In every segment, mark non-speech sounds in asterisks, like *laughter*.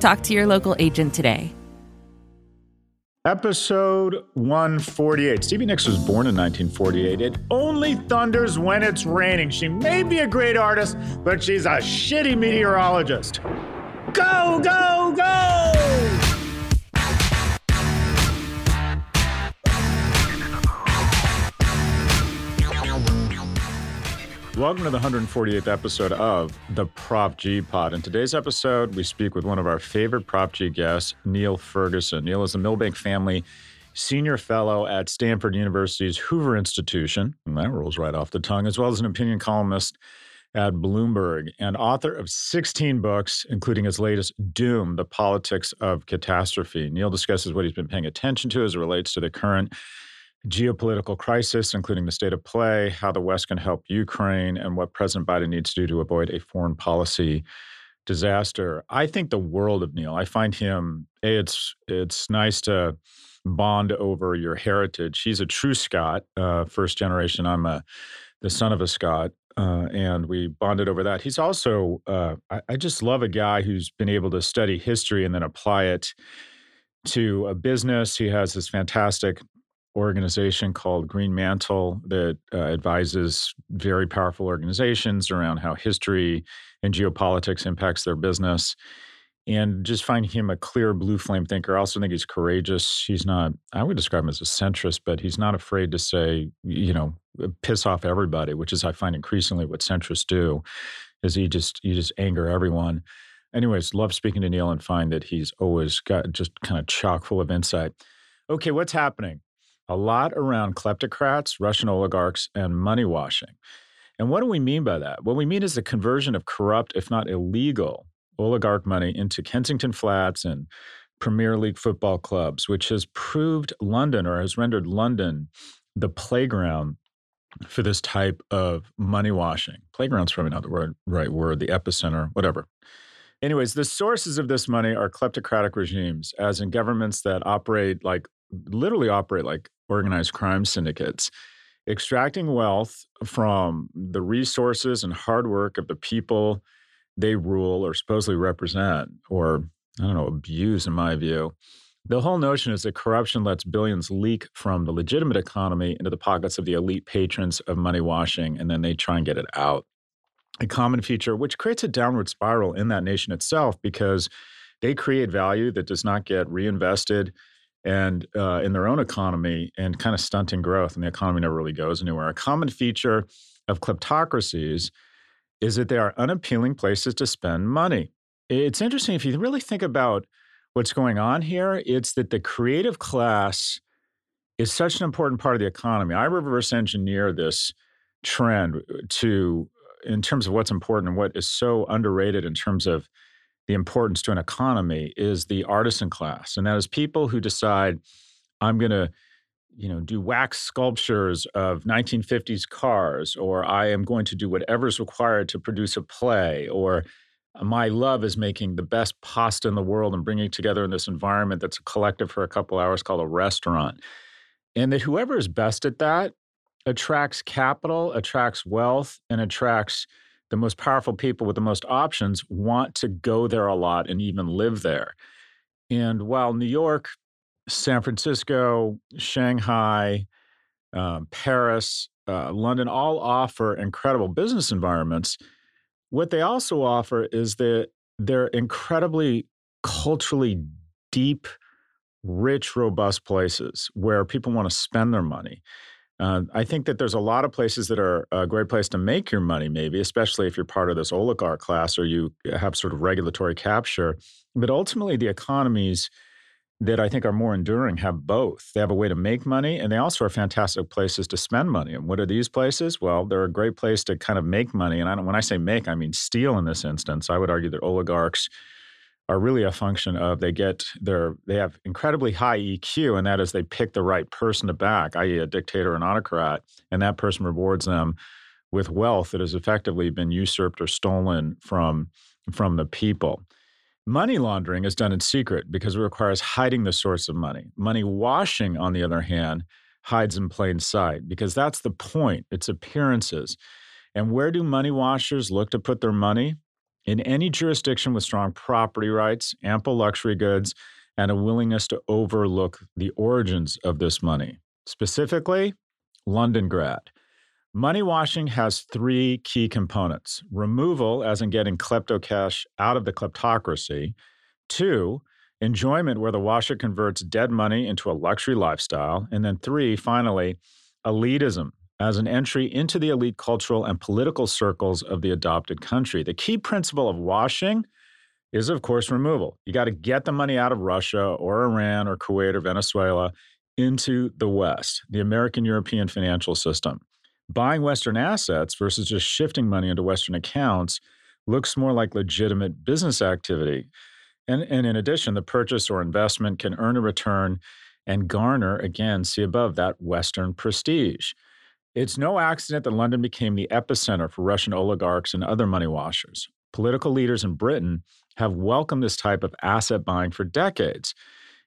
Talk to your local agent today. Episode 148. Stevie Nicks was born in 1948. It only thunders when it's raining. She may be a great artist, but she's a shitty meteorologist. Go, go, go! Welcome to the 148th episode of the Prop G Pod. In today's episode, we speak with one of our favorite Prop G guests, Niall Ferguson. Niall is a Milbank family senior fellow at Stanford University's Hoover Institution, and that rolls right off the tongue, as well as an opinion columnist at Bloomberg and author of 16 books, including his latest, Doom, The Politics of Catastrophe. Niall discusses what he's been paying attention to as it relates to the current geopolitical crisis, including the state of play, how the West can help Ukraine, and what President Biden needs to do to avoid a foreign policy disaster. I think the world of Niall. I find him. It's it's nice to bond over your heritage. He's a true Scot, uh, first generation. I'm a the son of a Scot. Uh, and we bonded over that. He's also, uh, I, I just love a guy who's been able to study history and then apply it to a business. He has this fantastic organization called Greenmantle that uh, advises very powerful organizations around how history and geopolitics impacts their business. And just find him a clear blue flame thinker. I also think he's courageous. He's not, I would describe him as a centrist, but he's not afraid to say, you know, piss off everybody, which is I find increasingly what centrists do, is he just you just anger everyone. Anyways, love speaking to Niall and find that he's always got just kind of chock full of insight. Okay, what's happening? A lot around kleptocrats, Russian oligarchs, and money washing. And what do we mean by that? What we mean is the conversion of corrupt, if not illegal, oligarch money into Kensington Flats and Premier League football clubs, which has proved London or has rendered London the playground for this type of money washing. Playground's probably not the word, right word, the epicenter, whatever. Anyways, the sources of this money are kleptocratic regimes, as in governments that operate like literally operate like organized crime syndicates, extracting wealth from the resources and hard work of the people they rule or supposedly represent, or I don't know, abuse, in my view. The whole notion is that corruption lets billions leak from the legitimate economy into the pockets of the elite patrons of money washing, and then they try and get it out. A common feature, which creates a downward spiral in that nation itself, because they create value that does not get reinvested and uh, in their own economy and kind of stunting growth, and the economy never really goes anywhere. A common feature of kleptocracies is that they are unappealing places to spend money. It's interesting if you really think about what's going on here, it's that the creative class is such an important part of the economy. I reverse engineer this trend to in terms of what's important and what is so underrated in terms of the importance to an economy is the artisan class, and that is people who decide, I'm going to you know do wax sculptures of 1950s cars or i am going to do whatever is required to produce a play or my love is making the best pasta in the world and bringing it together in this environment that's a collective for a couple hours called a restaurant. And that whoever is best at that attracts capital attracts wealth and attracts the most powerful people with the most options want to go there a lot and even live there. And while New York, San Francisco, Shanghai, um, Paris, uh, London all offer incredible business environments, what they also offer is that they're incredibly culturally deep, rich, robust places where people want to spend their money. Uh, I think that there's a lot of places that are a great place to make your money, maybe, especially if you're part of this oligarch class or you have sort of regulatory capture. But ultimately, the economies that I think are more enduring have both. They have a way to make money, and they also are fantastic places to spend money. And what are these places? Well, they're a great place to kind of make money. And I when I say make, I mean steal in this instance. I would argue that oligarchs are really a function of they get their they have incredibly high EQ, and that is they pick the right person to back, i.e., a dictator, an autocrat, and that person rewards them with wealth that has effectively been usurped or stolen from from the people. Money laundering is done in secret because it requires hiding the source of money. Money washing, on the other hand, hides in plain sight because that's the point. It's appearances. And where do money washers look to put their money? In any jurisdiction with strong property rights, ample luxury goods, and a willingness to overlook the origins of this money. Specifically, Londongrad. Money washing has three key components removal, as in getting klepto cash out of the kleptocracy, two, enjoyment, where the washer converts dead money into a luxury lifestyle, and then three, finally, elitism, as an entry into the elite cultural and political circles of the adopted country. The key principle of washing is, of course, removal. You got to get the money out of Russia or Iran or Kuwait or Venezuela into the West, the American European financial system. Buying Western assets versus just shifting money into Western accounts looks more like legitimate business activity. And, and in addition, the purchase or investment can earn a return and garner, again, see above that Western prestige. It's no accident that London became the epicenter for Russian oligarchs and other money washers. Political leaders in Britain have welcomed this type of asset buying for decades.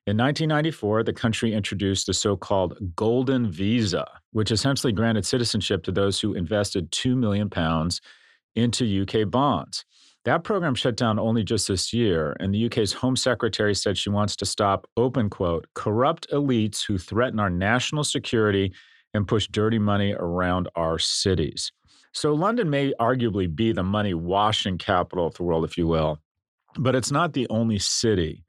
In 1994, the country introduced the so called Golden Visa, which essentially granted citizenship to those who invested 2 million pounds into UK bonds. That program shut down only just this year, and the UK's Home Secretary said she wants to stop, open quote, corrupt elites who threaten our national security and push dirty money around our cities. So London may arguably be the money washing capital of the world, if you will, but it's not the only city.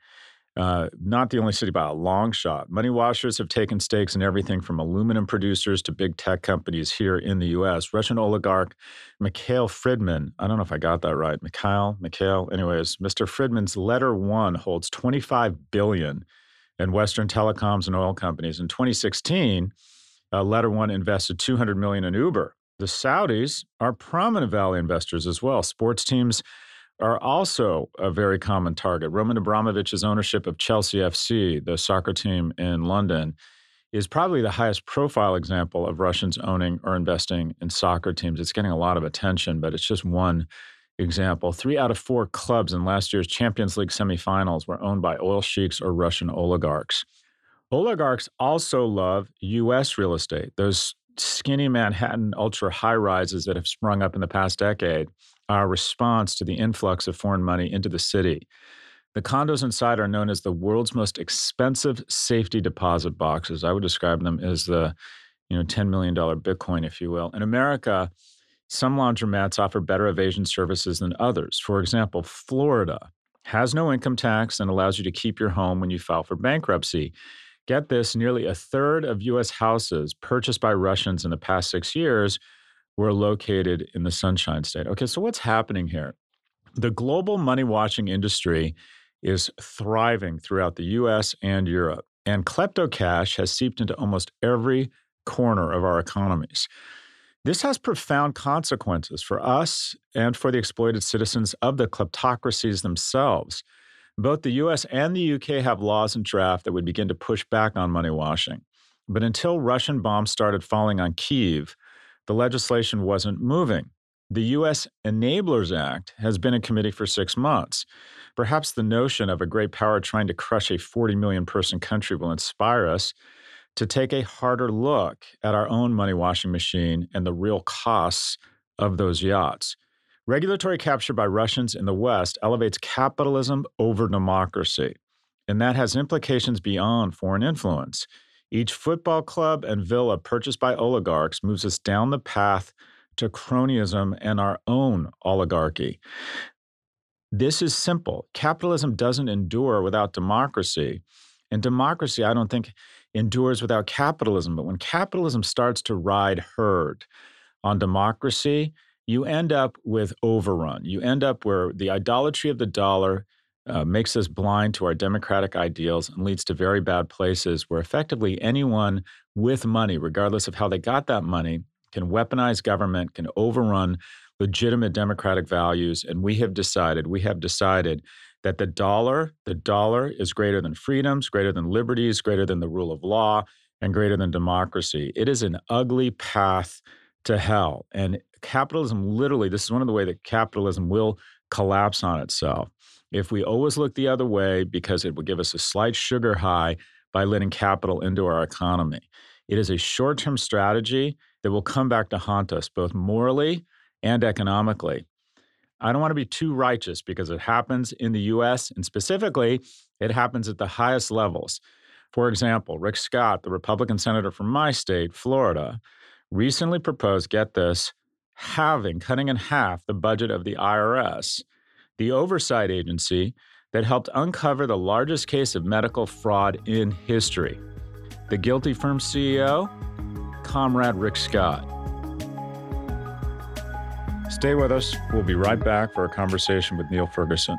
Uh, not the only city by a long shot. Money washers have taken stakes in everything from aluminum producers to big tech companies here in the U.S. Russian oligarch Mikhail Fridman, I don't know if I got that right, Mikhail, Mikhail, anyways, Mr. Fridman's LetterOne holds 25 billion in Western telecoms and oil companies. In 2016, uh, LetterOne invested 200 million in Uber. The Saudis are prominent Valley investors as well. Sports teams are also a very common target. Roman Abramovich's ownership of Chelsea FC, the soccer team in London, is probably the highest profile example of Russians owning or investing in soccer teams. It's getting a lot of attention, but it's just one example. Three out of four clubs in last year's Champions League semifinals were owned by oil sheiks or Russian oligarchs. Oligarchs also love U.S. real estate. Those skinny Manhattan ultra high rises that have sprung up in the past decade are a response to the influx of foreign money into the city. The condos inside are known as the world's most expensive safety deposit boxes. I would describe them as the, you know, $10 million Bitcoin, if you will. In America, some laundromats offer better evasion services than others. For example, Florida has no income tax and allows you to keep your home when you file for bankruptcy. Get this nearly a third of U.S. houses purchased by Russians in the past six years were located in the Sunshine State. Okay, so what's happening here? The global money washing industry is thriving throughout the US and Europe, and klepto cash has seeped into almost every corner of our economies. This has profound consequences for us and for the exploited citizens of the kleptocracies themselves. Both the US and the UK have laws in draft that would begin to push back on money washing. But until Russian bombs started falling on Kiev, the legislation wasn't moving. The U.S. Enablers Act has been in committee for six months. Perhaps the notion of a great power trying to crush a 40 million person country will inspire us to take a harder look at our own money washing machine and the real costs of those yachts. Regulatory capture by Russians in the West elevates capitalism over democracy, and that has implications beyond foreign influence. Each football club and villa purchased by oligarchs moves us down the path to cronyism and our own oligarchy. This is simple. Capitalism doesn't endure without democracy. And democracy, I don't think, endures without capitalism. But when capitalism starts to ride herd on democracy, you end up with overrun. You end up where the idolatry of the dollar uh, makes us blind to our democratic ideals and leads to very bad places where effectively anyone with money, regardless of how they got that money, can weaponize government, can overrun legitimate democratic values. And we have decided, we have decided that the dollar, the dollar is greater than freedoms, greater than liberties, greater than the rule of law, and greater than democracy. It is an ugly path to hell. And capitalism literally, this is one of the way that capitalism will collapse on itself. If we always look the other way because it will give us a slight sugar high by letting capital into our economy. It is a short term strategy that will come back to haunt us both morally and economically. I don't want to be too righteous because it happens in the US and specifically, it happens at the highest levels. For example, Rick Scott, the Republican senator from my state, Florida, recently proposed, get this, halving, cutting in half the budget of the IRS, the oversight agency that helped uncover the largest case of medical fraud in history. The guilty firm CEO, Comrade Rick Scott. Stay with us. We'll be right back for a conversation with Niall Ferguson.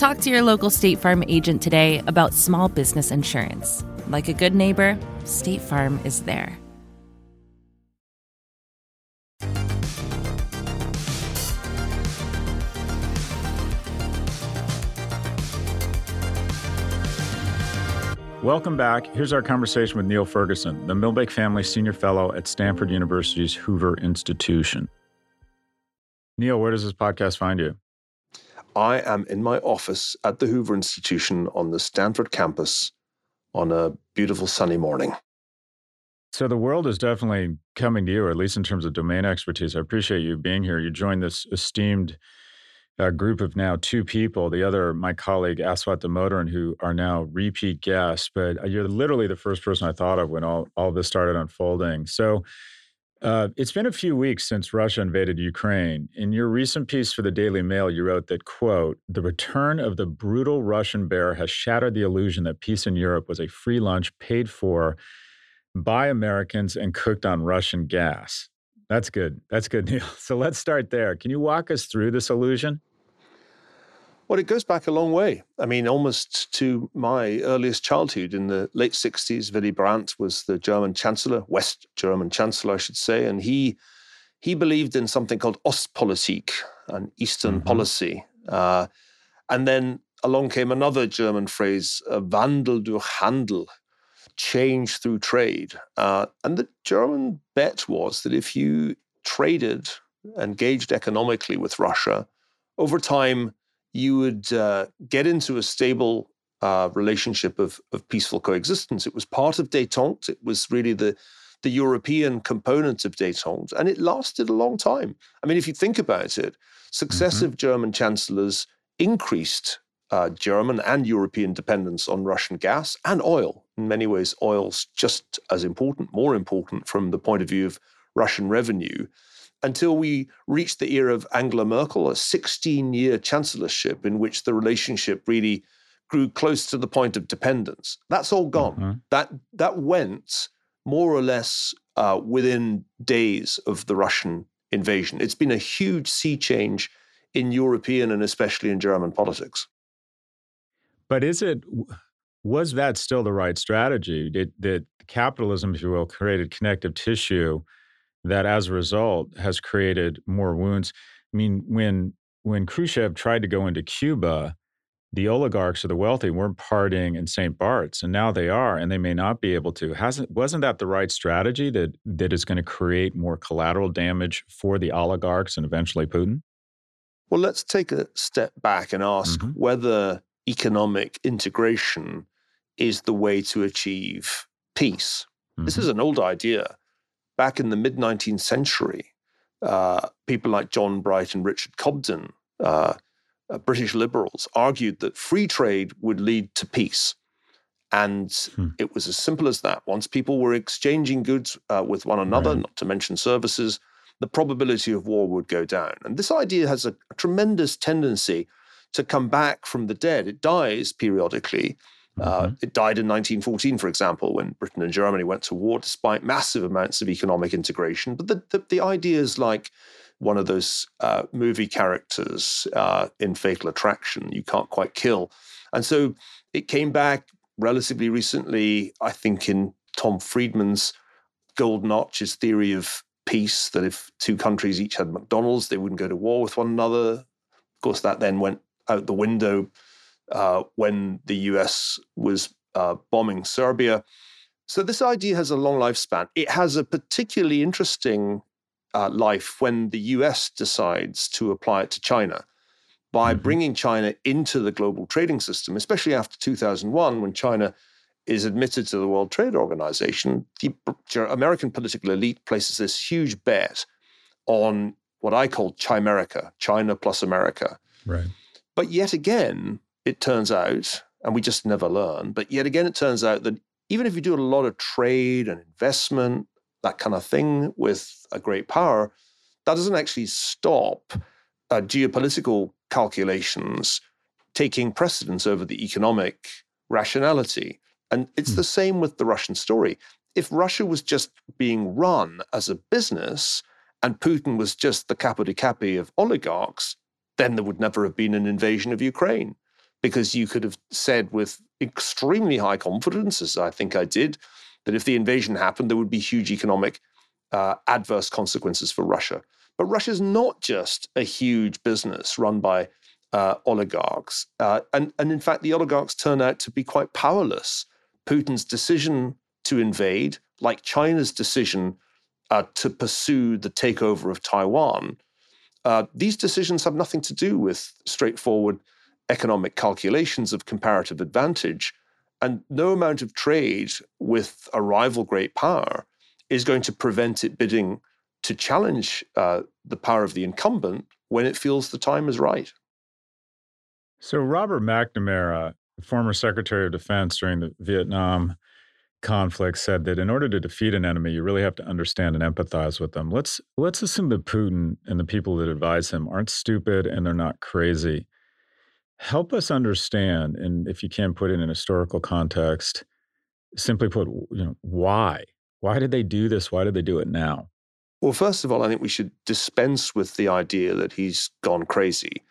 Talk to your local State Farm agent today about small business insurance. Like a good neighbor, State Farm is there. Welcome back. Here's our conversation with Niall Ferguson, the Milbank Family Senior Fellow at Stanford University's Hoover Institution. Niall, where does this podcast find you? I am in my office at the Hoover Institution on the Stanford campus on a beautiful sunny morning. So the world is definitely coming to you, at least in terms of domain expertise. I appreciate you being here. You joined this esteemed uh, group of now two people. The other, my colleague Aswath Damodaran, who are now repeat guests. But uh, you're literally the first person I thought of when all all this started unfolding. So uh, it's been a few weeks since Russia invaded Ukraine. In your recent piece for the Daily Mail, you wrote that, quote, the return of the brutal Russian bear has shattered the illusion that peace in Europe was a free lunch paid for by Americans and cooked on Russian gas. That's good. That's good, *laughs* Niall. So let's start there. Can you walk us through this illusion? Well, it goes back a long way. I mean, almost to my earliest childhood. In the late 60s, Willy Brandt was the German chancellor, West German chancellor, I should say, and he he believed in something called Ostpolitik, an Eastern mm-hmm. policy. Uh, and then along came another German phrase, uh, Wandel durch Handel, change through trade. Uh, and the German bet was that if you traded, engaged economically with Russia, over time, you would uh, get into a stable uh, relationship of, of peaceful coexistence. It was part of détente. It was really the the European component of détente, and it lasted a long time. I mean, if you think about it, successive mm-hmm. German chancellors increased uh, German and European dependence on Russian gas and oil, in many ways, oil's just as important, more important from the point of view of Russian revenue, until we reached the era of Angela Merkel, a 16 year chancellorship in which the relationship really grew close to the point of dependence. That's all gone. Mm-hmm. That, that went more or less uh, within days of the Russian invasion. It's been a huge sea change in European and especially in German politics. But is it was that still the right strategy? Did that capitalism, if you will, created connective tissue that as a result has created more wounds? I mean, when when Khrushchev tried to go into Cuba, the oligarchs or the wealthy weren't partying in St. Bart's, and now they are, and they may not be able to. Hasn't wasn't that the right strategy that that is going to create more collateral damage for the oligarchs and eventually Putin? Well, let's take a step back and ask mm-hmm. whether economic integration is the way to achieve peace. Mm-hmm. This is an old idea. Back in the mid 19th century, uh, people like John Bright and Richard Cobden uh, uh, British liberals argued that free trade would lead to peace. And hmm. it was as simple as that. Once people were exchanging goods uh, with one another, right. not to mention services, the probability of war would go down. And this idea has a, a tremendous tendency to come back from the dead. It dies periodically. Uh, mm-hmm. it died in 1914, for example, when Britain and Germany went to war despite massive amounts of economic integration. But the, the, the ideas like one of those uh, movie characters uh, in Fatal Attraction. You can't quite kill. And so it came back relatively recently, I think, in Tom Friedman's Golden Arches theory of peace, that if two countries each had McDonald's, they wouldn't go to war with one another. Of course, that then went out the window uh, when the US was uh, bombing Serbia. So this idea has a long lifespan. It has a particularly interesting uh, life when the US decides to apply it to China by mm-hmm. bringing China into the global trading system, especially after 2001 when China is admitted to the World Trade Organization. The American political elite places this huge bet on what I call Chimerica, China plus America. Right. But yet again, it turns out, and we just never learn, but yet again, it turns out that even if you do a lot of trade and investment that kind of thing with a great power, that doesn't actually stop uh, geopolitical calculations taking precedence over the economic rationality. And it's mm. the same with the Russian story. If Russia was just being run as a business and Putin was just the capo di capi of oligarchs, then there would never have been an invasion of Ukraine. Because you could have said with extremely high confidence, as I think I did, that if the invasion happened, there would be huge economic uh, adverse consequences for Russia. But Russia is not just a huge business run by uh, oligarchs. Uh, and, and in fact, the oligarchs turn out to be quite powerless. Putin's decision to invade, like China's decision uh, to pursue the takeover of Taiwan, uh, these decisions have nothing to do with straightforward economic calculations of comparative advantage. And no amount of trade with a rival great power is going to prevent it bidding to challenge uh, the power of the incumbent when it feels the time is right. So, Robert McNamara, former Secretary of Defense during the Vietnam conflict, said that in order to defeat an enemy, you really have to understand and empathize with them. Let's let's assume that Putin and the people that advise him aren't stupid and they're not crazy help us understand, and if you can put it in a historical context, simply put, you know, why? Why did they do this? Why did they do it now? Well, first of all, I think we should dispense with the idea that he's gone crazy.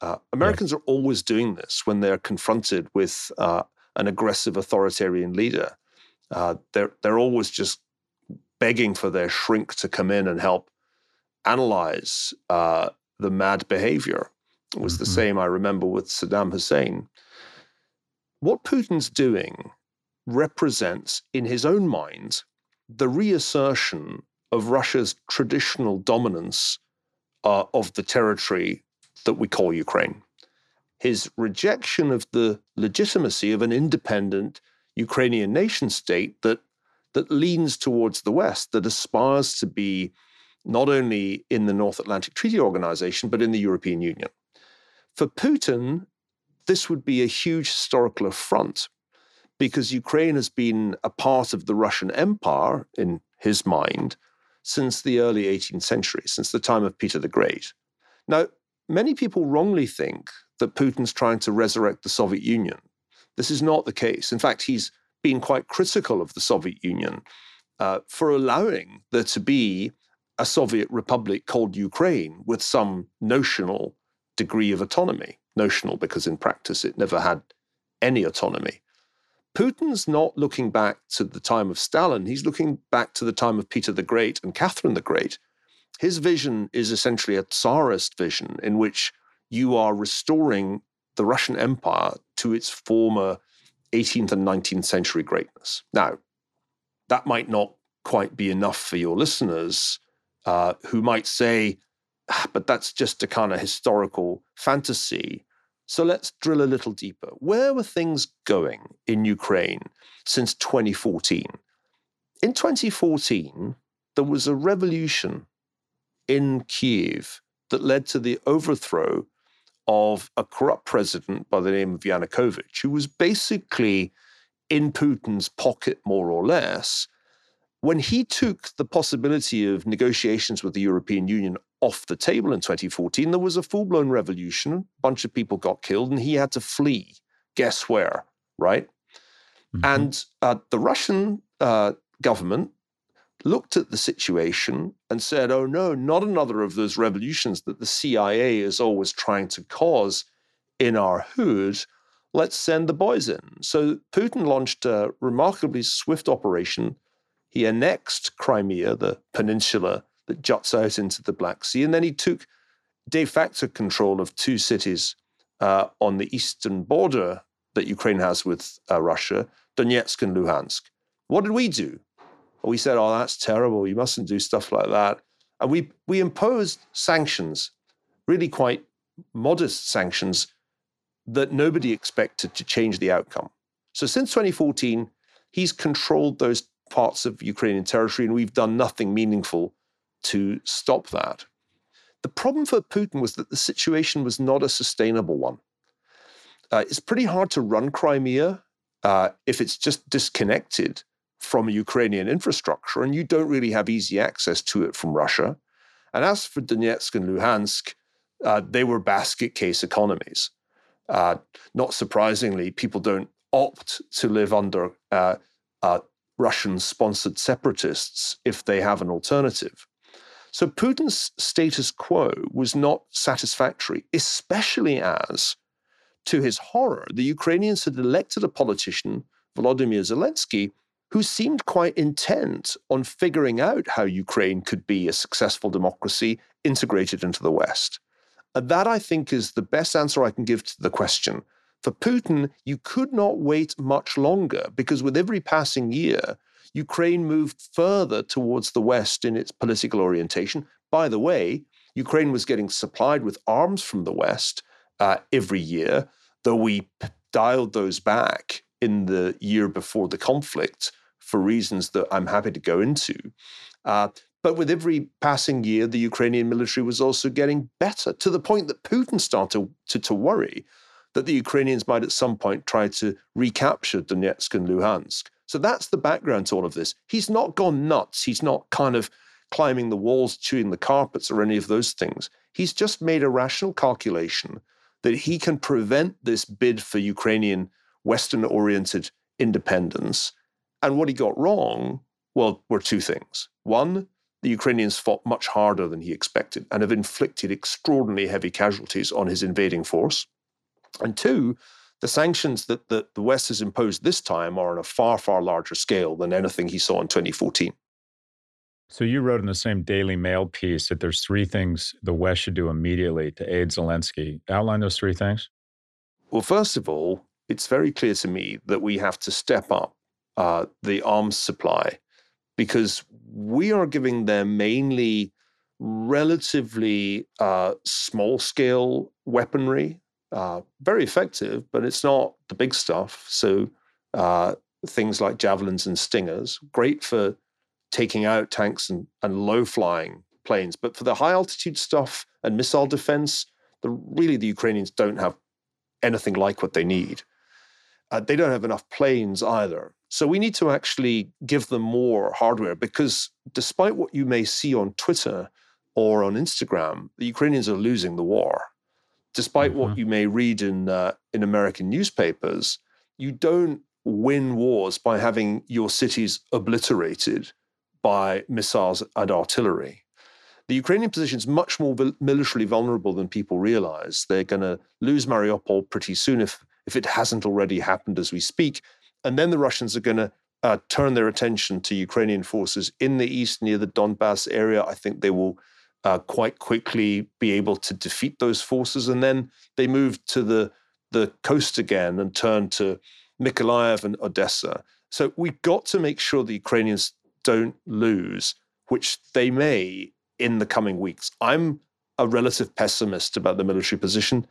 Uh, Americans yes. are always doing this when they're confronted with uh, an aggressive authoritarian leader. Uh, they're they're always just begging for their shrink to come in and help analyze uh, the mad behavior was the mm-hmm. same, I remember, with Saddam Hussein. What Putin's doing represents, in his own mind, the reassertion of Russia's traditional dominance uh, of the territory that we call Ukraine. His rejection of the legitimacy of an independent Ukrainian nation state that, that leans towards the West, that aspires to be not only in the North Atlantic Treaty Organization, but in the European Union. For Putin, this would be a huge historical affront because Ukraine has been a part of the Russian Empire, in his mind, since the early 18th century, since the time of Peter the Great. Now, many people wrongly think that Putin's trying to resurrect the Soviet Union. This is not the case. In fact, he's been quite critical of the Soviet Union uh, for allowing there to be a Soviet republic called Ukraine with some notional degree of autonomy. Notional because in practice it never had any autonomy. Putin's not looking back to the time of Stalin, he's looking back to the time of Peter the Great and Catherine the Great. His vision is essentially a Tsarist vision in which you are restoring the Russian Empire to its former 18th and 19th century greatness. Now, that might not quite be enough for your listeners uh, who might say, *sighs* but that's just a kind of historical fantasy. So let's drill a little deeper. Where were things going in Ukraine since 2014? In 2014, there was a revolution in Kiev that led to the overthrow of a corrupt president by the name of Yanukovych, who was basically in Putin's pocket, more or less. When he took the possibility of negotiations with the European Union off the table in 2014, there was a full blown revolution. A bunch of people got killed, and he had to flee. Guess where, right? Mm-hmm. And uh, the Russian uh, government looked at the situation and said, oh no, not another of those revolutions that the CIA is always trying to cause in our hood. Let's send the boys in. So Putin launched a remarkably swift operation. He annexed Crimea, the peninsula that juts out into the Black Sea. And then he took de facto control of two cities uh, on the eastern border that Ukraine has with uh, Russia, Donetsk and Luhansk. What did we do? Well, we said, oh, that's terrible. You mustn't do stuff like that. And we, we imposed sanctions, really quite modest sanctions that nobody expected to change the outcome. So since 2014, he's controlled those parts of Ukrainian territory, and we've done nothing meaningful to stop that. The problem for Putin was that the situation was not a sustainable one. Uh, it's pretty hard to run Crimea uh, if it's just disconnected from Ukrainian infrastructure, and you don't really have easy access to it from Russia. And as for Donetsk and Luhansk, uh, they were basket case economies. Uh, not surprisingly, people don't opt to live under uh, uh Russian sponsored separatists if they have an alternative. So Putin's status quo was not satisfactory, especially as, to his horror, the Ukrainians had elected a politician, Volodymyr Zelensky, who seemed quite intent on figuring out how Ukraine could be a successful democracy integrated into the West. And that, I think, is the best answer I can give to the question. For Putin, you could not wait much longer because with every passing year, Ukraine moved further towards the West in its political orientation. By the way, Ukraine was getting supplied with arms from the West uh, every year, though we dialed those back in the year before the conflict for reasons that I'm happy to go into. Uh, but with every passing year, the Ukrainian military was also getting better to the point that Putin started to, to worry that the Ukrainians might at some point try to recapture Donetsk and Luhansk. So that's the background to all of this. He's not gone nuts. He's not kind of climbing the walls, chewing the carpets, or any of those things. He's just made a rational calculation that he can prevent this bid for Ukrainian Western oriented independence. And what he got wrong, well, were two things. One, the Ukrainians fought much harder than he expected and have inflicted extraordinarily heavy casualties on his invading force. And two, the sanctions that the, the West has imposed this time are on a far, far larger scale than anything he saw in 2014. So you wrote in the same Daily Mail piece that there's three things the West should do immediately to aid Zelensky. Outline those three things. Well, first of all, it's very clear to me that we have to step up uh, the arms supply because we are giving them mainly relatively uh, small scale weaponry uh, very effective, but it's not the big stuff. So uh, things like javelins and stingers, great for taking out tanks and, and low flying planes. But for the high altitude stuff and missile defense, the, really the Ukrainians don't have anything like what they need. Uh, they don't have enough planes either. So we need to actually give them more hardware because despite what you may see on Twitter or on Instagram, the Ukrainians are losing the war. Despite mm-hmm. what you may read in uh, in American newspapers, you don't win wars by having your cities obliterated by missiles and artillery. The Ukrainian position is much more militarily vulnerable than people realize. They're going to lose Mariupol pretty soon if, if it hasn't already happened as we speak. And then the Russians are going to uh, turn their attention to Ukrainian forces in the east near the Donbass area. I think they will uh, quite quickly be able to defeat those forces. And then they move to the, the coast again and turn to Mykolaiv and Odessa. So we've got to make sure the Ukrainians don't lose, which they may in the coming weeks. I'm a relative pessimist about the military position,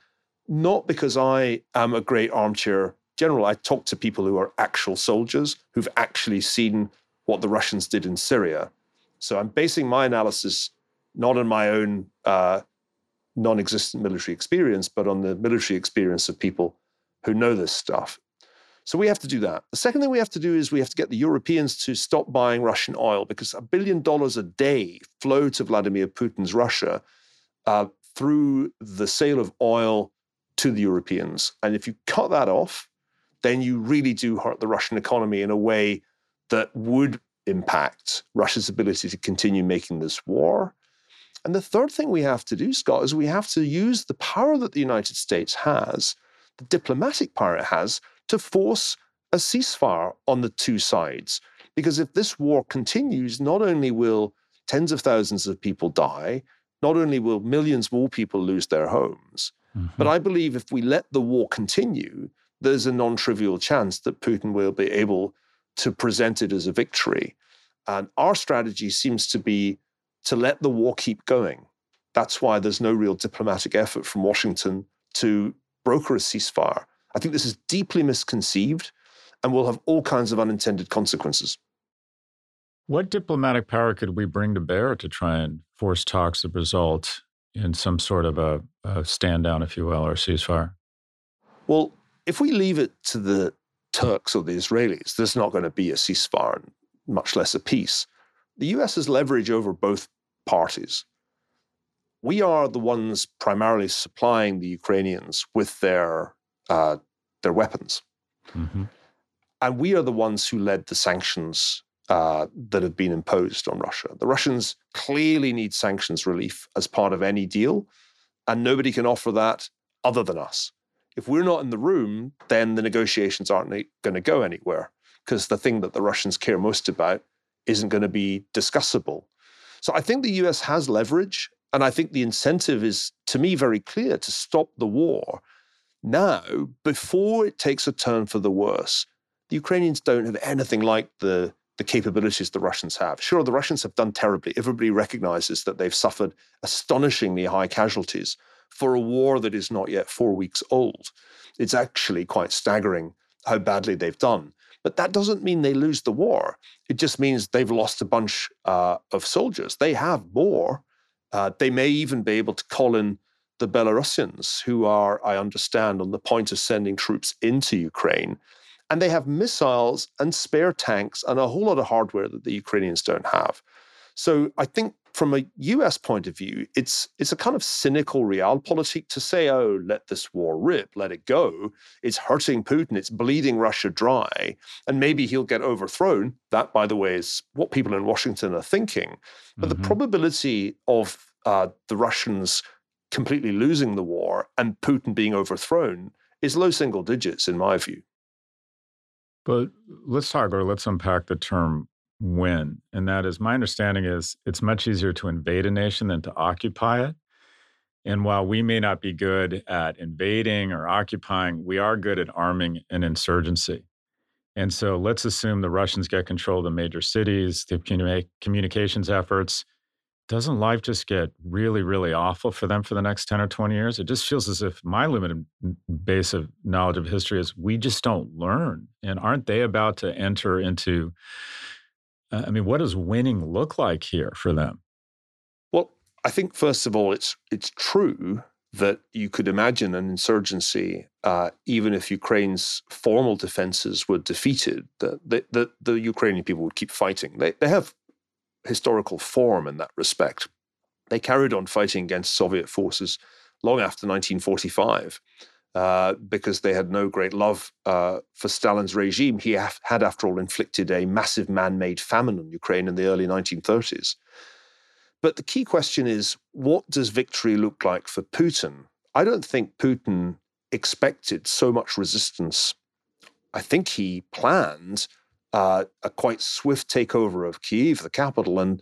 not because I am a great armchair general. I talk to people who are actual soldiers who've actually seen what the Russians did in Syria. So I'm basing my analysis not on my own uh, non existent military experience, but on the military experience of people who know this stuff. So we have to do that. The second thing we have to do is we have to get the Europeans to stop buying Russian oil because a billion dollars a day flow to Vladimir Putin's Russia uh, through the sale of oil to the Europeans. And if you cut that off, then you really do hurt the Russian economy in a way that would impact Russia's ability to continue making this war. And the third thing we have to do, Scott, is we have to use the power that the United States has, the diplomatic power it has, to force a ceasefire on the two sides. Because if this war continues, not only will tens of thousands of people die, not only will millions more people lose their homes, mm-hmm. but I believe if we let the war continue, there's a non trivial chance that Putin will be able to present it as a victory. And our strategy seems to be to let the war keep going. That's why there's no real diplomatic effort from Washington to broker a ceasefire. I think this is deeply misconceived and will have all kinds of unintended consequences. What diplomatic power could we bring to bear to try and force talks to result in some sort of a, a stand down, if you will, or ceasefire? Well, if we leave it to the Turks or the Israelis, there's not going to be a ceasefire, much less a peace. The US has leverage over both parties. We are the ones primarily supplying the Ukrainians with their uh, their weapons. Mm-hmm. And we are the ones who led the sanctions uh, that have been imposed on Russia. The Russians clearly need sanctions relief as part of any deal, and nobody can offer that other than us. If we're not in the room, then the negotiations aren't going to go anywhere because the thing that the Russians care most about isn't going to be discussable. So I think the US has leverage, and I think the incentive is, to me, very clear to stop the war now, before it takes a turn for the worse, the Ukrainians don't have anything like the, the capabilities the Russians have. Sure, the Russians have done terribly. Everybody recognizes that they've suffered astonishingly high casualties for a war that is not yet four weeks old. It's actually quite staggering how badly they've done. But that doesn't mean they lose the war. It just means they've lost a bunch uh, of soldiers. They have more. Uh, they may even be able to call in the Belarusians, who are, I understand, on the point of sending troops into Ukraine. And they have missiles and spare tanks and a whole lot of hardware that the Ukrainians don't have. So I think from a US point of view, it's it's a kind of cynical realpolitik to say, oh, let this war rip, let it go. It's hurting Putin, it's bleeding Russia dry, and maybe he'll get overthrown. That, by the way, is what people in Washington are thinking. But mm-hmm. the probability of uh, the Russians completely losing the war and Putin being overthrown is low single digits, in my view. But let's talk or let's unpack the term win. And that is my understanding is it's much easier to invade a nation than to occupy it. And while we may not be good at invading or occupying, we are good at arming an insurgency. And so let's assume the Russians get control of the major cities, the communications efforts, doesn't life just get really, really awful for them for the next 10 or 20 years? It just feels as if my limited base of knowledge of history is we just don't learn. And aren't they about to enter into, I mean, what does winning look like here for them? Well, I think, first of all, it's, it's true that you could imagine an insurgency uh, even if Ukraine's formal defenses were defeated, that the, the, the, Ukrainian people would keep fighting. They, they have historical form in that respect. They carried on fighting against Soviet forces long after 1945 uh, because they had no great love uh, for Stalin's regime. He had, after all, inflicted a massive man made famine on Ukraine in the early 1930s. But the key question is what does victory look like for Putin? I don't think Putin expected so much resistance. I think he planned uh, a quite swift takeover of Kiev, the capital, and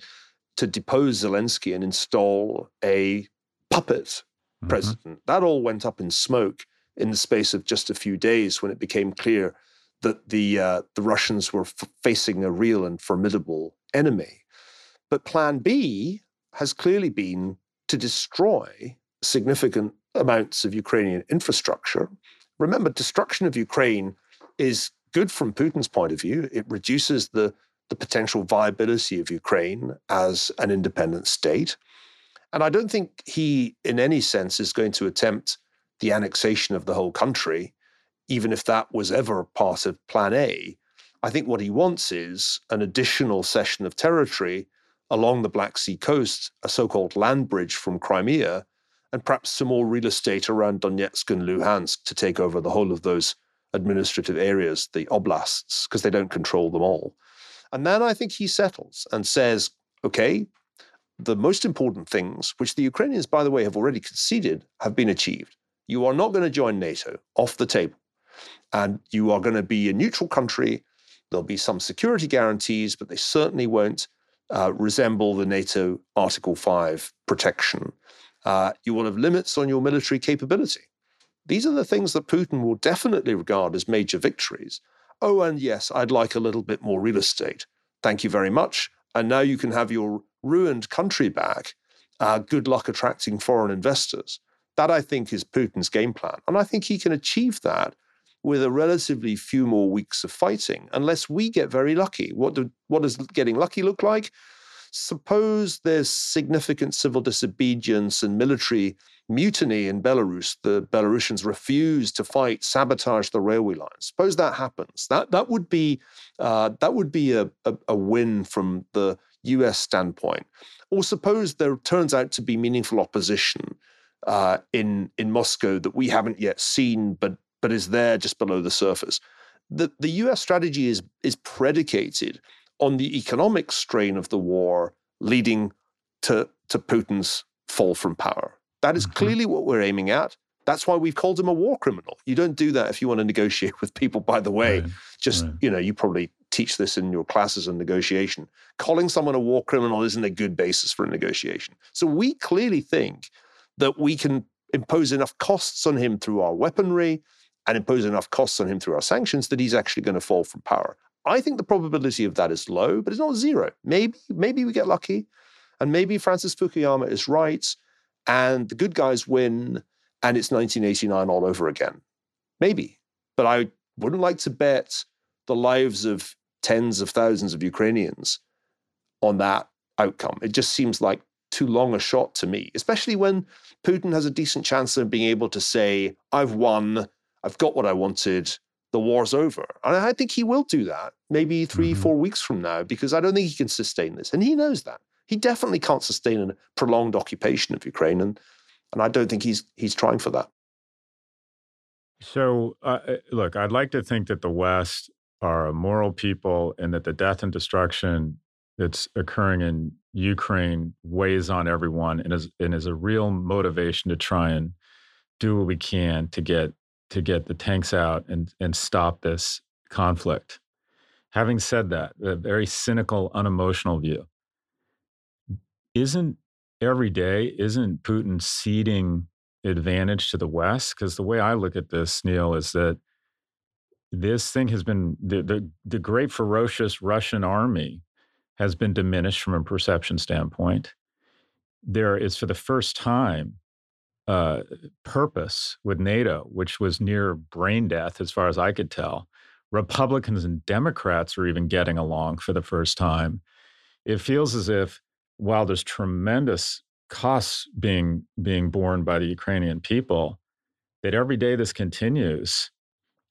to depose Zelensky and install a puppet mm-hmm. president. That all went up in smoke in the space of just a few days when it became clear that the uh, the Russians were f- facing a real and formidable enemy. But Plan B has clearly been to destroy significant amounts of Ukrainian infrastructure. Remember, destruction of Ukraine is good from Putin's point of view. It reduces the, the potential viability of Ukraine as an independent state. And I don't think he, in any sense, is going to attempt the annexation of the whole country, even if that was ever part of Plan A. I think what he wants is an additional cession of territory along the Black Sea coast, a so called land bridge from Crimea, and perhaps some more real estate around Donetsk and Luhansk to take over the whole of those administrative areas, the oblasts, because they don't control them all. And then I think he settles and says, okay, the most important things, which the Ukrainians, by the way, have already conceded, have been achieved. You are not going to join NATO off the table. And you are going to be a neutral country. There'll be some security guarantees, but they certainly won't uh, resemble the NATO Article 5 protection. Uh, you will have limits on your military capability. These are the things that Putin will definitely regard as major victories. Oh, and yes, I'd like a little bit more real estate. Thank you very much. And now you can have your ruined country back. Uh, good luck attracting foreign investors. That, I think, is Putin's game plan. And I think he can achieve that with a relatively few more weeks of fighting, unless we get very lucky. What, do, what does getting lucky look like? Suppose there's significant civil disobedience and military mutiny in Belarus. The Belarusians refuse to fight, sabotage the railway lines. Suppose that happens. That that would be uh, that would be a, a, a win from the U.S. standpoint. Or suppose there turns out to be meaningful opposition uh, in in Moscow that we haven't yet seen, but but is there just below the surface. The the U.S. strategy is is predicated on the economic strain of the war leading to, to Putin's fall from power. That is mm-hmm. clearly what we're aiming at. That's why we've called him a war criminal. You don't do that if you want to negotiate *laughs* with people, by the way. Right. Just, right. you know, you probably teach this in your classes on negotiation. Calling someone a war criminal isn't a good basis for a negotiation. So we clearly think that we can impose enough costs on him through our weaponry and impose enough costs on him through our sanctions that he's actually going to fall from power. I think the probability of that is low, but it's not zero. Maybe, maybe we get lucky, and maybe Francis Fukuyama is right, and the good guys win, and it's 1989 all over again. Maybe, but I wouldn't like to bet the lives of tens of thousands of Ukrainians on that outcome. It just seems like too long a shot to me, especially when Putin has a decent chance of being able to say, I've won, I've got what I wanted, the war's over. And I think he will do that maybe 3 mm-hmm. four weeks from now because I don't think he can sustain this. And he knows that. He definitely can't sustain a prolonged occupation of Ukraine. And, and I don't think he's, he's trying for that. So, uh, uh look, I'd like to think that the West are a moral people and that the death and destruction that's occurring in Ukraine weighs on everyone and is, and is a real motivation to try and do what we can to get to get the tanks out and, and stop this conflict. Having said that, a very cynical, unemotional view, isn't every day, isn't Putin ceding advantage to the West? Because the way I look at this, Niall, is that this thing has been the, the, the great ferocious Russian army has been diminished from a perception standpoint. There is for the first time uh, purpose with NATO, which was near brain death as far as I could tell. Republicans and Democrats are even getting along for the first time. It feels as if while there's tremendous costs being being borne by the Ukrainian people, that every day this continues,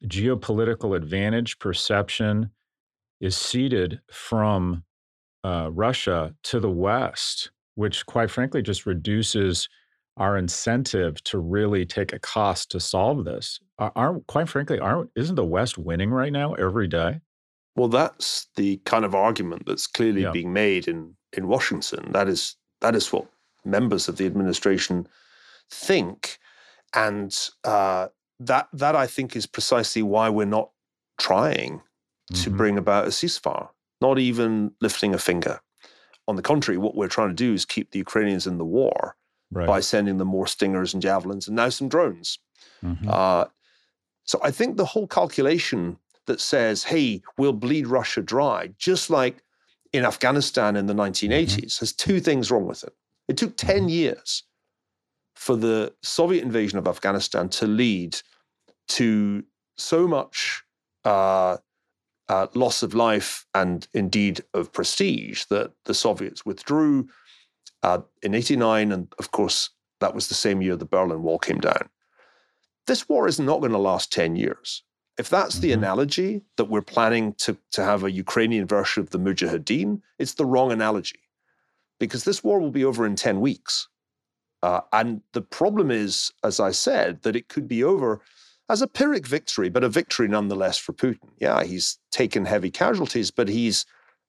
geopolitical advantage perception is ceded from uh, Russia to the West, which, quite frankly, just reduces our incentive to really take a cost to solve this. Aren't, quite frankly, aren't isn't the West winning right now every day? Well, that's the kind of argument that's clearly yeah. being made in in Washington. That is that is what members of the administration think, and uh, that that I think is precisely why we're not trying mm-hmm. to bring about a ceasefire, not even lifting a finger. On the contrary, what we're trying to do is keep the Ukrainians in the war right. by sending them more stingers and javelins and now some drones. Mm-hmm. Uh, so I think the whole calculation that says, hey, we'll bleed Russia dry, just like in Afghanistan in the 1980s, mm-hmm. has two things wrong with it. It took 10 mm-hmm. years for the Soviet invasion of Afghanistan to lead to so much uh, uh, loss of life and indeed of prestige that the Soviets withdrew uh, in 89. And of course, that was the same year the Berlin Wall came down. This war is not going to last 10 years. If that's the mm-hmm. analogy that we're planning to, to have a Ukrainian version of the Mujahideen, it's the wrong analogy because this war will be over in 10 weeks. Uh, and the problem is, as I said, that it could be over as a Pyrrhic victory, but a victory nonetheless for Putin. Yeah, he's taken heavy casualties, but he's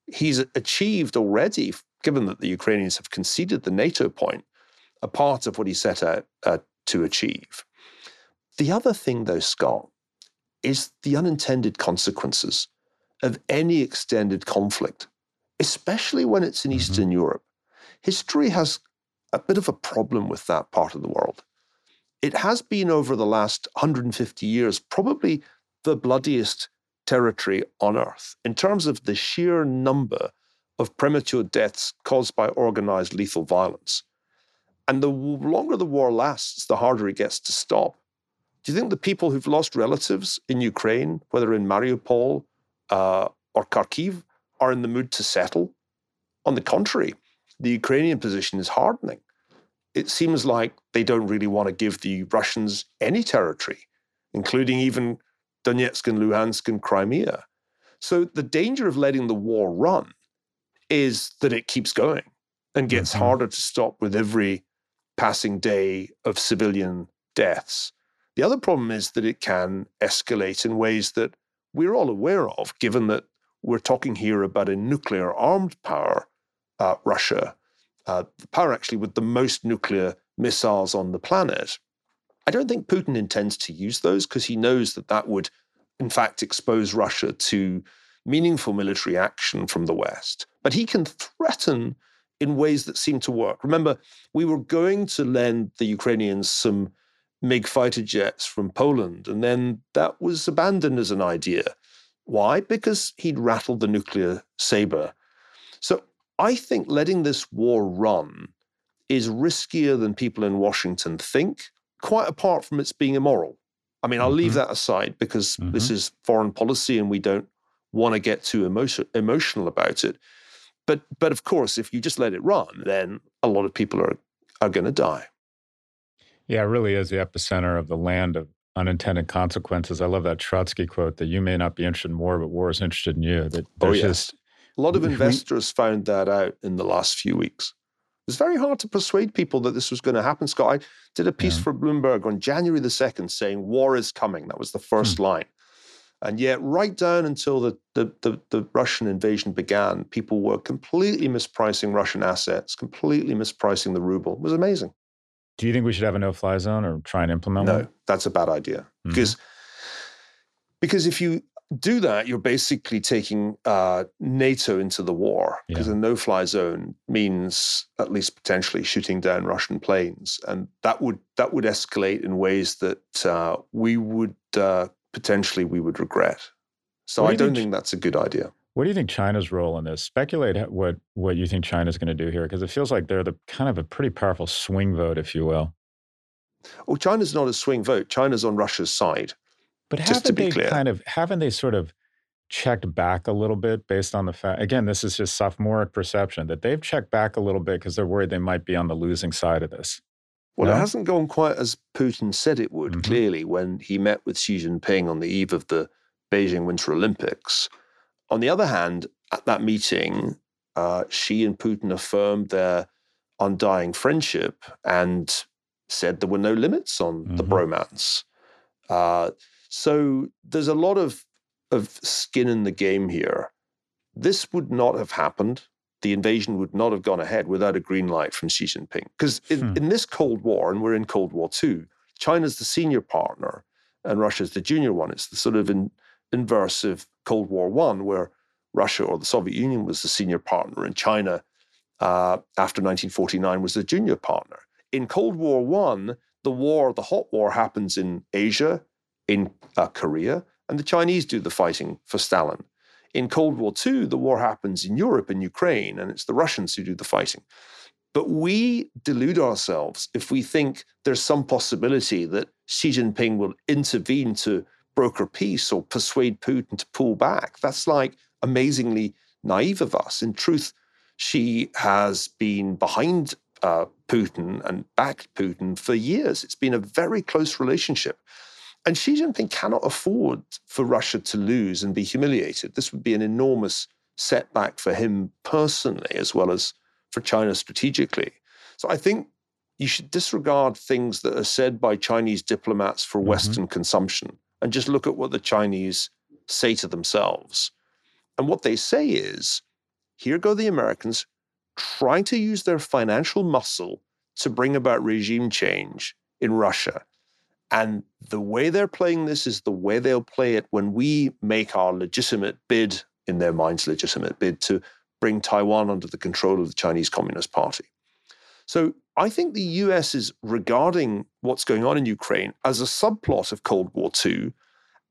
he's achieved already given that the Ukrainians have conceded the NATO point, a part of what he set out uh, to achieve. The other thing, though, Scott, is the unintended consequences of any extended conflict, especially when it's in mm-hmm. Eastern Europe. History has a bit of a problem with that part of the world. It has been over the last 150 years probably the bloodiest territory on earth in terms of the sheer number of premature deaths caused by organized lethal violence. And the longer the war lasts, the harder it gets to stop. Do you think the people who've lost relatives in Ukraine, whether in Mariupol uh, or Kharkiv, are in the mood to settle? On the contrary, the Ukrainian position is hardening. It seems like they don't really want to give the Russians any territory, including even Donetsk and Luhansk and Crimea. So the danger of letting the war run is that it keeps going and gets mm-hmm. harder to stop with every passing day of civilian deaths. The other problem is that it can escalate in ways that we're all aware of, given that we're talking here about a nuclear armed power, uh, Russia, uh, the power actually with the most nuclear missiles on the planet. I don't think Putin intends to use those because he knows that that would, in fact, expose Russia to meaningful military action from the West. But he can threaten in ways that seem to work. Remember, we were going to lend the Ukrainians some MiG fighter jets from Poland, and then that was abandoned as an idea. Why? Because he'd rattled the nuclear saber. So I think letting this war run is riskier than people in Washington think, quite apart from its being immoral. I mean, I'll mm-hmm. leave that aside because mm-hmm. this is foreign policy and we don't want to get too emotion, emotional about it. But but of course, if you just let it run, then a lot of people are are going to die. Yeah, it really is the epicenter of the land of unintended consequences. I love that Trotsky quote that you may not be interested in war, but war is interested in you. That oh yes, just, a lot of *laughs* investors found that out in the last few weeks. It was very hard to persuade people that this was going to happen. Scott, I did a piece yeah. for Bloomberg on January the second saying war is coming. That was the first hmm. line. And yet, right down until the, the, the, the, Russian invasion began, people were completely mispricing Russian assets, completely mispricing the ruble. It was amazing. Do you think we should have a no fly zone or try and implement no, one? No, that's a bad idea. Mm-hmm. Because, because if you do that, you're basically taking uh, NATO into the war because yeah. a no fly zone means at least potentially shooting down Russian planes. And that would, that would escalate in ways that uh, we would uh, potentially we would regret. So do I don't think, think that's a good idea. What do you think China's role in this? Speculate what what you think China's going to do here, because it feels like they're the kind of a pretty powerful swing vote, if you will. Well, China's not a swing vote. China's on Russia's side. But haven't they clear. kind of haven't they sort of checked back a little bit based on the fact again, this is just sophomoric perception that they've checked back a little bit because they're worried they might be on the losing side of this. Well, it hasn't gone quite as Putin said it would, mm-hmm. clearly, when he met with Xi Jinping on the eve of the Beijing Winter Olympics. On the other hand, at that meeting, uh, Xi and Putin affirmed their undying friendship and said there were no limits on mm-hmm. the bromance. Uh, so there's a lot of, of skin in the game here. This would not have happened. The invasion would not have gone ahead without a green light from Xi Jinping. Because in, hmm. in this Cold War, and we're in Cold War II, China's the senior partner and Russia's the junior one. It's the sort of in, inverse of Cold War One, where Russia or the Soviet Union was the senior partner and China uh, after 1949 was the junior partner. In Cold War One, the war, the hot war, happens in Asia, in uh, Korea, and the Chinese do the fighting for Stalin. In Cold War II, the war happens in Europe, and Ukraine, and it's the Russians who do the fighting. But we delude ourselves if we think there's some possibility that Xi Jinping will intervene to broker peace or persuade Putin to pull back. That's like amazingly naive of us. In truth, Xi has been behind uh, Putin and backed Putin for years. It's been a very close relationship. And Xi Jinping cannot afford for Russia to lose and be humiliated. This would be an enormous setback for him personally, as well as for China strategically. So I think you should disregard things that are said by Chinese diplomats for mm-hmm. Western consumption and just look at what the Chinese say to themselves. And what they say is here go the Americans trying to use their financial muscle to bring about regime change in Russia. And the way they're playing this is the way they'll play it when we make our legitimate bid, in their minds, legitimate bid to bring Taiwan under the control of the Chinese Communist Party. So I think the US is regarding what's going on in Ukraine as a subplot of Cold War II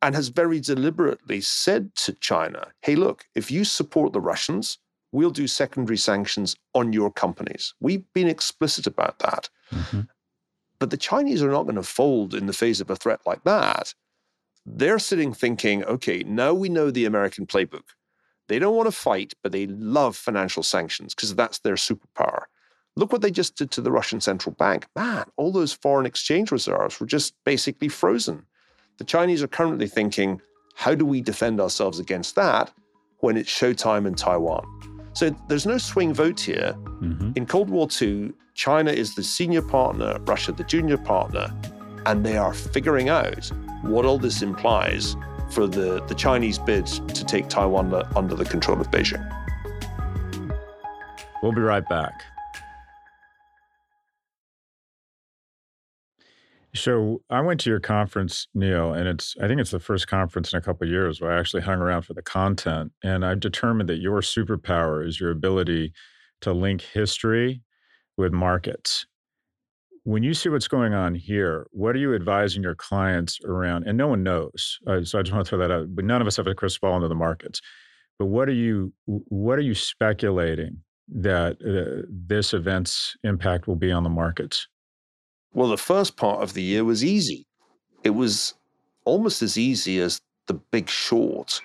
and has very deliberately said to China, hey, look, if you support the Russians, we'll do secondary sanctions on your companies. We've been explicit about that. Mm-hmm. But the Chinese are not going to fold in the face of a threat like that. They're sitting thinking, okay, now we know the American playbook. They don't want to fight, but they love financial sanctions because that's their superpower. Look what they just did to the Russian central bank. Man, all those foreign exchange reserves were just basically frozen. The Chinese are currently thinking, how do we defend ourselves against that when it's showtime in Taiwan? So there's no swing vote here. Mm-hmm. In Cold War II, China is the senior partner, Russia the junior partner, and they are figuring out what all this implies for the, the Chinese bid to take Taiwan under the control of Beijing. We'll be right back. So I went to your conference, Niall, and it's I think it's the first conference in a couple years where I actually hung around for the content. And I've determined that your superpower is your ability to link history with markets. When you see what's going on here, what are you advising your clients around? And no one knows, uh, so I just want to throw that out. But none of us have a crystal ball into the markets. But what are you what are you speculating that uh, this event's impact will be on the markets? Well, the first part of the year was easy. It was almost as easy as the big short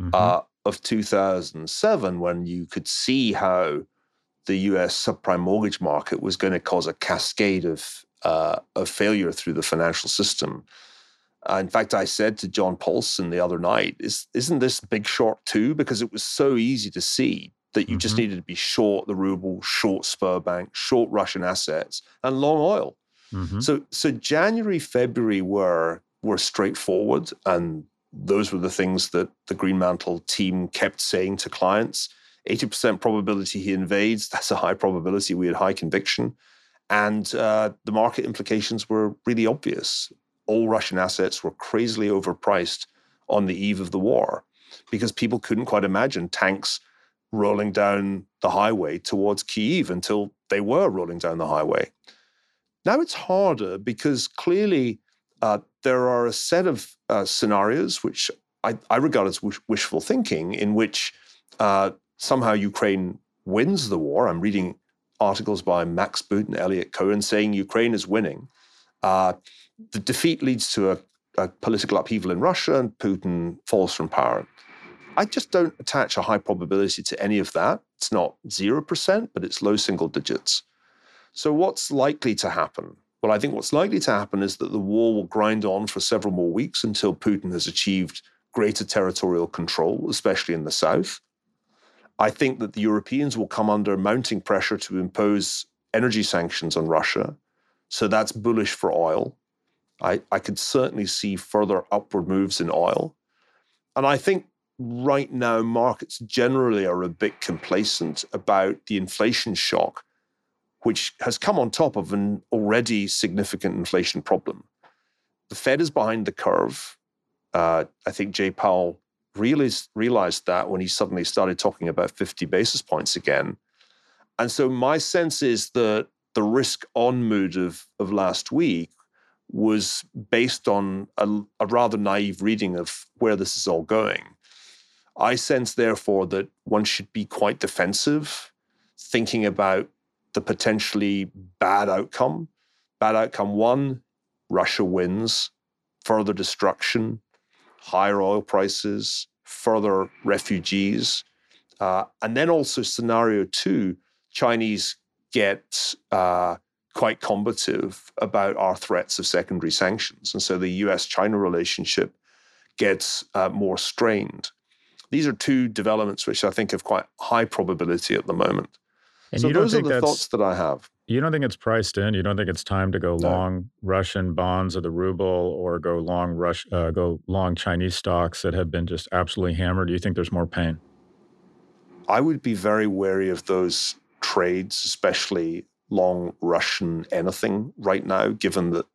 mm-hmm. uh, of 2007, when you could see how the US subprime mortgage market was going to cause a cascade of, uh, of failure through the financial system. Uh, in fact, I said to John Paulson the other night, Is, isn't this big short too? Because it was so easy to see that you mm-hmm. just needed to be short the ruble, short Sberbank, short Russian assets, and long oil. Mm-hmm. So so January, February were were straightforward, and those were the things that the Greenmantle team kept saying to clients. 80% probability he invades. *laughs* That's a high probability. We had high conviction. And uh, the market implications were really obvious. All Russian assets were crazily overpriced on the eve of the war because people couldn't quite imagine tanks rolling down the highway towards Kiev until they were rolling down the highway. Now it's harder because clearly uh, there are a set of uh, scenarios which I, I, regard as wish, wishful thinking, in which uh, somehow Ukraine wins the war. I'm reading articles by Max Boot and Eliot Cohen saying Ukraine is winning. Uh, the defeat leads to a, a political upheaval in Russia and Putin falls from power. I just don't attach a high probability to any of that. It's not 0%, but it's low single digits. So, what's likely to happen? Well, I think what's likely to happen is that the war will grind on for several more weeks until Putin has achieved greater territorial control, especially in the south. I think that the Europeans will come under mounting pressure to impose energy sanctions on Russia. So that's bullish for oil. I, I could certainly see further upward moves in oil. And I think right now markets generally are a bit complacent about the inflation shock, which has come on top of an already significant inflation problem. The Fed is behind the curve. Uh, I think Jay Powell realized, realized that when he suddenly started talking about 50 basis points again. And so my sense is that the risk on mood of, of last week was based on a, a rather naive reading of where this is all going. I sense, therefore, that one should be quite defensive, thinking about the potentially bad outcome. Bad outcome one Russia wins, further destruction, higher oil prices, further refugees. Uh, and then also, scenario two Chinese get uh, quite combative about our threats of secondary sanctions. And so the US China relationship gets uh, more strained. These are two developments which I think have quite high probability at the moment. And so those are the thoughts that I have. You don't think it's priced in? You don't think it's time to go no. long Russian bonds of the ruble or go long Rush, uh, go long Chinese stocks that have been just absolutely hammered? Do you think there's more pain? I would be very wary of those trades, especially long Russian anything right now, given that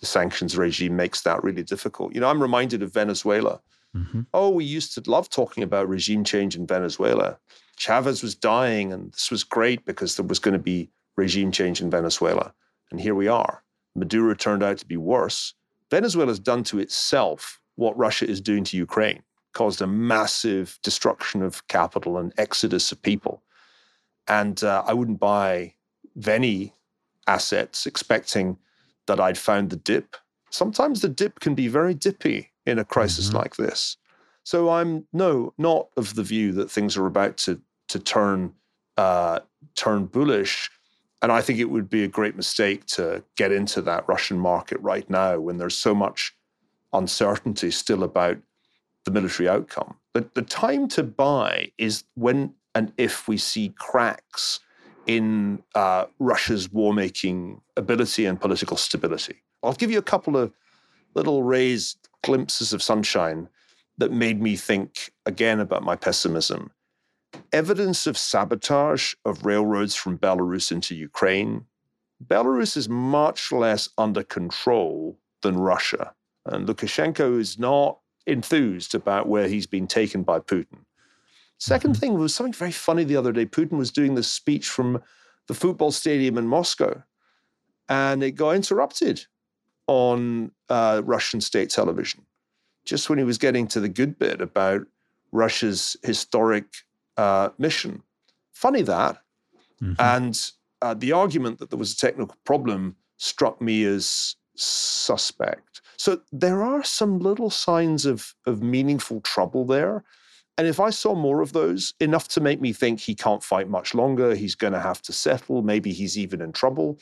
the sanctions regime makes that really difficult. You know, I'm reminded of Venezuela. Mm-hmm. Oh, we used to love talking about regime change in Venezuela. Chavez was dying, and this was great because there was going to be regime change in Venezuela. And here we are. Maduro turned out to be worse. Venezuela has done to itself what Russia is doing to Ukraine, caused a massive destruction of capital and exodus of people. And uh, I wouldn't buy Veni assets expecting that I'd found the dip. Sometimes the dip can be very dippy in a crisis mm-hmm. like this. So I'm no, not of the view that things are about to to turn uh, turn bullish. And I think it would be a great mistake to get into that Russian market right now when there's so much uncertainty still about the military outcome. The, the time to buy is when and if we see cracks in uh, Russia's war making ability and political stability. I'll give you a couple of little rays, glimpses of sunshine that made me think again about my pessimism. Evidence of sabotage of railroads from Belarus into Ukraine. Belarus is much less under control than Russia. And Lukashenko is not enthused about where he's been taken by Putin. Second mm-hmm. thing was something very funny the other day. Putin was doing this speech from the football stadium in Moscow, and it got interrupted on uh, Russian state television just when he was getting to the good bit about Russia's historic uh, mission. Funny that. Mm-hmm. And uh, the argument that there was a technical problem struck me as suspect. So there are some little signs of, of meaningful trouble there. And if I saw more of those, enough to make me think he can't fight much longer, he's going to have to settle, maybe he's even in trouble,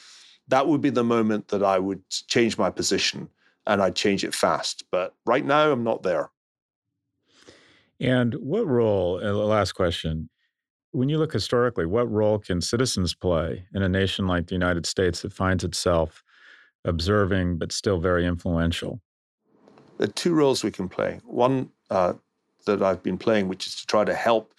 that would be the moment that I would change my position and I'd change it fast. But right now, I'm not there. And what role, last question, when you look historically, what role can citizens play in a nation like the United States that finds itself observing but still very influential? There are two roles we can play. One, uh, that I've been playing, which is to try to help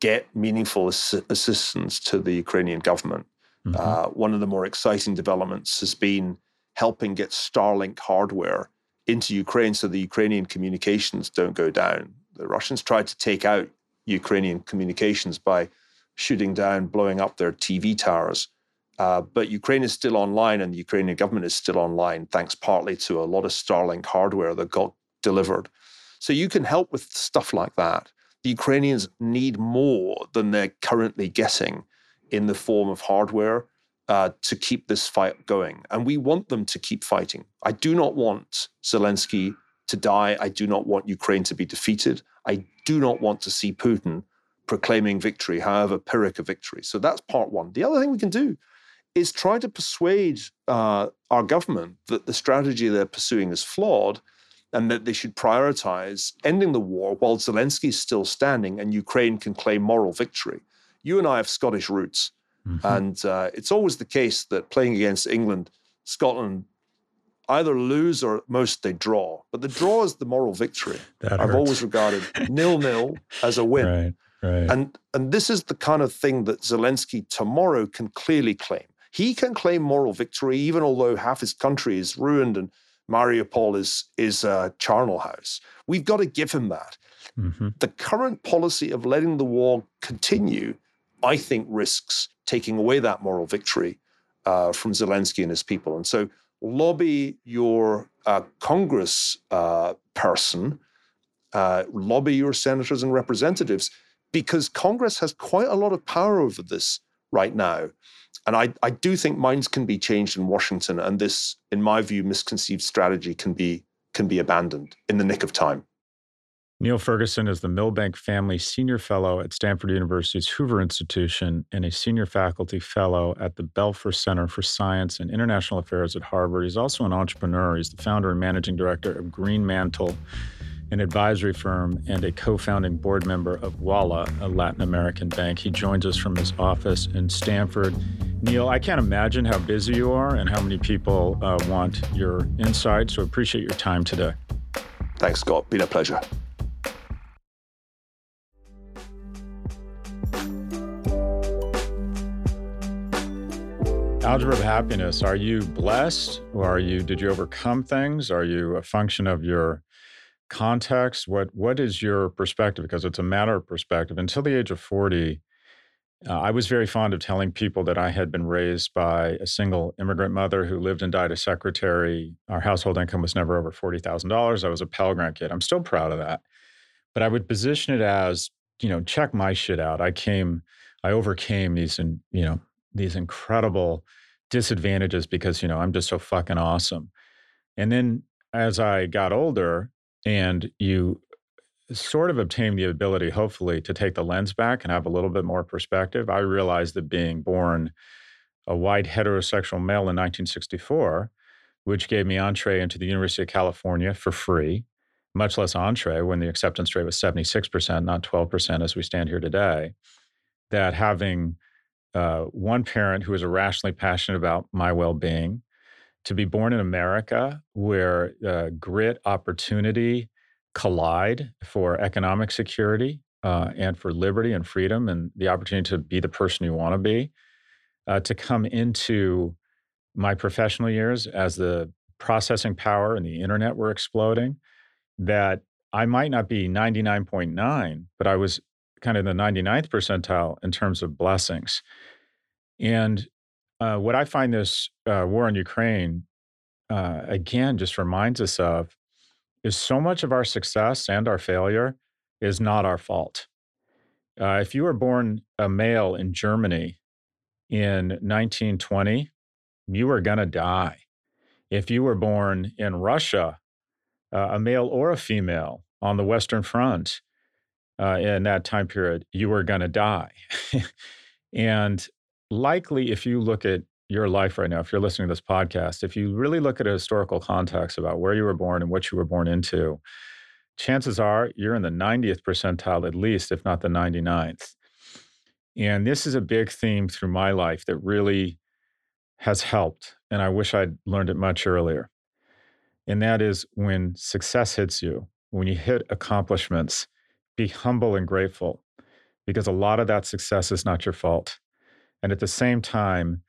get meaningful ass- assistance to the Ukrainian government. Mm-hmm. Uh, one of the more exciting developments has been helping get Starlink hardware into Ukraine so the Ukrainian communications don't go down. The Russians tried to take out Ukrainian communications by shooting down, blowing up their TV towers. Uh, but Ukraine is still online, and the Ukrainian government is still online, thanks partly to a lot of Starlink hardware that got delivered. So you can help with stuff like that. The Ukrainians need more than they're currently getting in the form of hardware uh, to keep this fight going. And we want them to keep fighting. I do not want Zelensky to die. I do not want Ukraine to be defeated. I do not want to see Putin proclaiming victory, however Pyrrhic a victory. So that's part one. The other thing we can do is try to persuade uh, our government that the strategy they're pursuing is flawed and that they should prioritize ending the war while Zelensky is still standing and Ukraine can claim moral victory. You and I have Scottish roots. Mm-hmm. And uh, it's always the case that playing against England, Scotland either lose or at most they draw. But the draw is the moral victory. *laughs* That I've hurts. always regarded nil nil as a win. Right, right. And and this is the kind of thing that Zelensky tomorrow can clearly claim. He can claim moral victory, even although half his country is ruined and Mariupol is is a charnel house. We've got to give him that. Mm-hmm. The current policy of letting the war continue, I think, risks taking away that moral victory uh, from Zelensky and his people. And so, lobby your uh, Congress uh, person, uh, lobby your senators and representatives, because Congress has quite a lot of power over this right now. And I, I do think minds can be changed in Washington, and this, in my view, misconceived strategy can be can be abandoned in the nick of time. Niall Ferguson is the Milbank Family Senior Fellow at Stanford University's Hoover Institution and a Senior Faculty Fellow at the Belfer Center for Science and International Affairs at Harvard. He's also an entrepreneur. He's the founder and managing director of Greenmantle, an advisory firm, and a co founding board member of Ualá, a Latin American bank. He joins us from his office in Stanford. Niall, I can't imagine how busy you are and how many people uh, want your insight, so appreciate your time today. Thanks, Scott. Been a pleasure. Algebra of happiness. Are you blessed or are you did you overcome things? Are you a function of your context? What what is your perspective? Because it's a matter of perspective. Until the age of 40, uh, I was very fond of telling people that I had been raised by a single immigrant mother who lived and died as secretary. Our household income was never over $40,000. I was a Pell Grant kid. I'm still proud of that. But I would position it as, you know, check my shit out. I came, I overcame these, and you know, these incredible disadvantages because, you know, I'm just so fucking awesome. And then as I got older and you sort of obtained the ability, hopefully, to take the lens back and have a little bit more perspective. I realized that being born a white heterosexual male in 1964, which gave me entree into the University of California for free, much less entree when the acceptance rate was 76%, not 12% as we stand here today, that having uh, one parent who is irrationally passionate about my well being, to be born in America where uh, grit, opportunity, collide for economic security uh, and for liberty and freedom and the opportunity to be the person you want to be, uh, to come into my professional years as the processing power and the internet were exploding, that I might not be 99.9, but I was kind of the 99th percentile in terms of blessings. And uh, what I find this uh, war in Ukraine, uh, again, just reminds us of is so much of our success and our failure is not our fault. Uh, if you were born a male in Germany in 1920, you were going to die. If you were born in Russia, uh, a male or a female on the Western Front uh, in that time period, you were going to die. *laughs* and likely, if you look at your life right now, if you're listening to this podcast, if you really look at a historical context about where you were born and what you were born into, chances are you're in the 90th percentile at least, if not the 99th. And this is a big theme through my life that really has helped. And I wish I'd learned it much earlier. And that is when success hits you, when you hit accomplishments, be humble and grateful because a lot of that success is not your fault. And at the same time,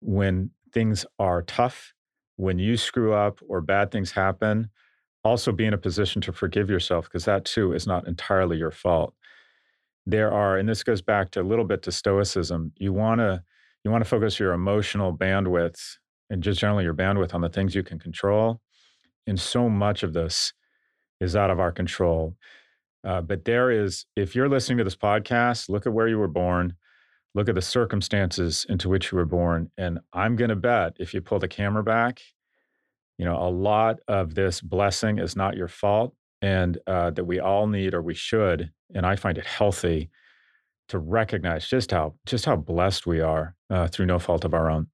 when things are tough, when you screw up or bad things happen, also be in a position to forgive yourself because that too is not entirely your fault. There are, and this goes back to a little bit to stoicism. You want to you want to focus your emotional bandwidth and just generally your bandwidth on the things you can control. And so much of this is out of our control. Uh, but there is, if you're listening to this podcast, look at where you were born look at the circumstances into which you were born. And I'm going to bet if you pull the camera back, you know, a lot of this blessing is not your fault and uh, that we all need or we should. And I find it healthy to recognize just how just how blessed we are uh, through no fault of our own.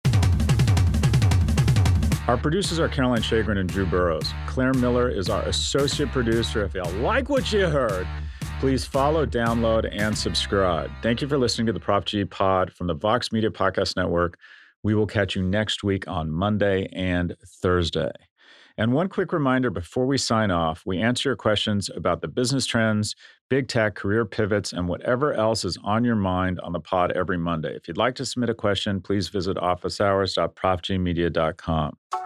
Our producers are Caroline Shagrin and Drew Burrows. Claire Miller is our associate producer. If you like what you heard, please follow, download, and subscribe. Thank you for listening to the Prop G Pod from the Vox Media Podcast Network. We will catch you next week on Monday and Thursday. And one quick reminder before we sign off we answer your questions about the business trends, big tech, career pivots, and whatever else is on your mind on the pod every Monday. If you'd like to submit a question, please visit officehours.propgmedia.com.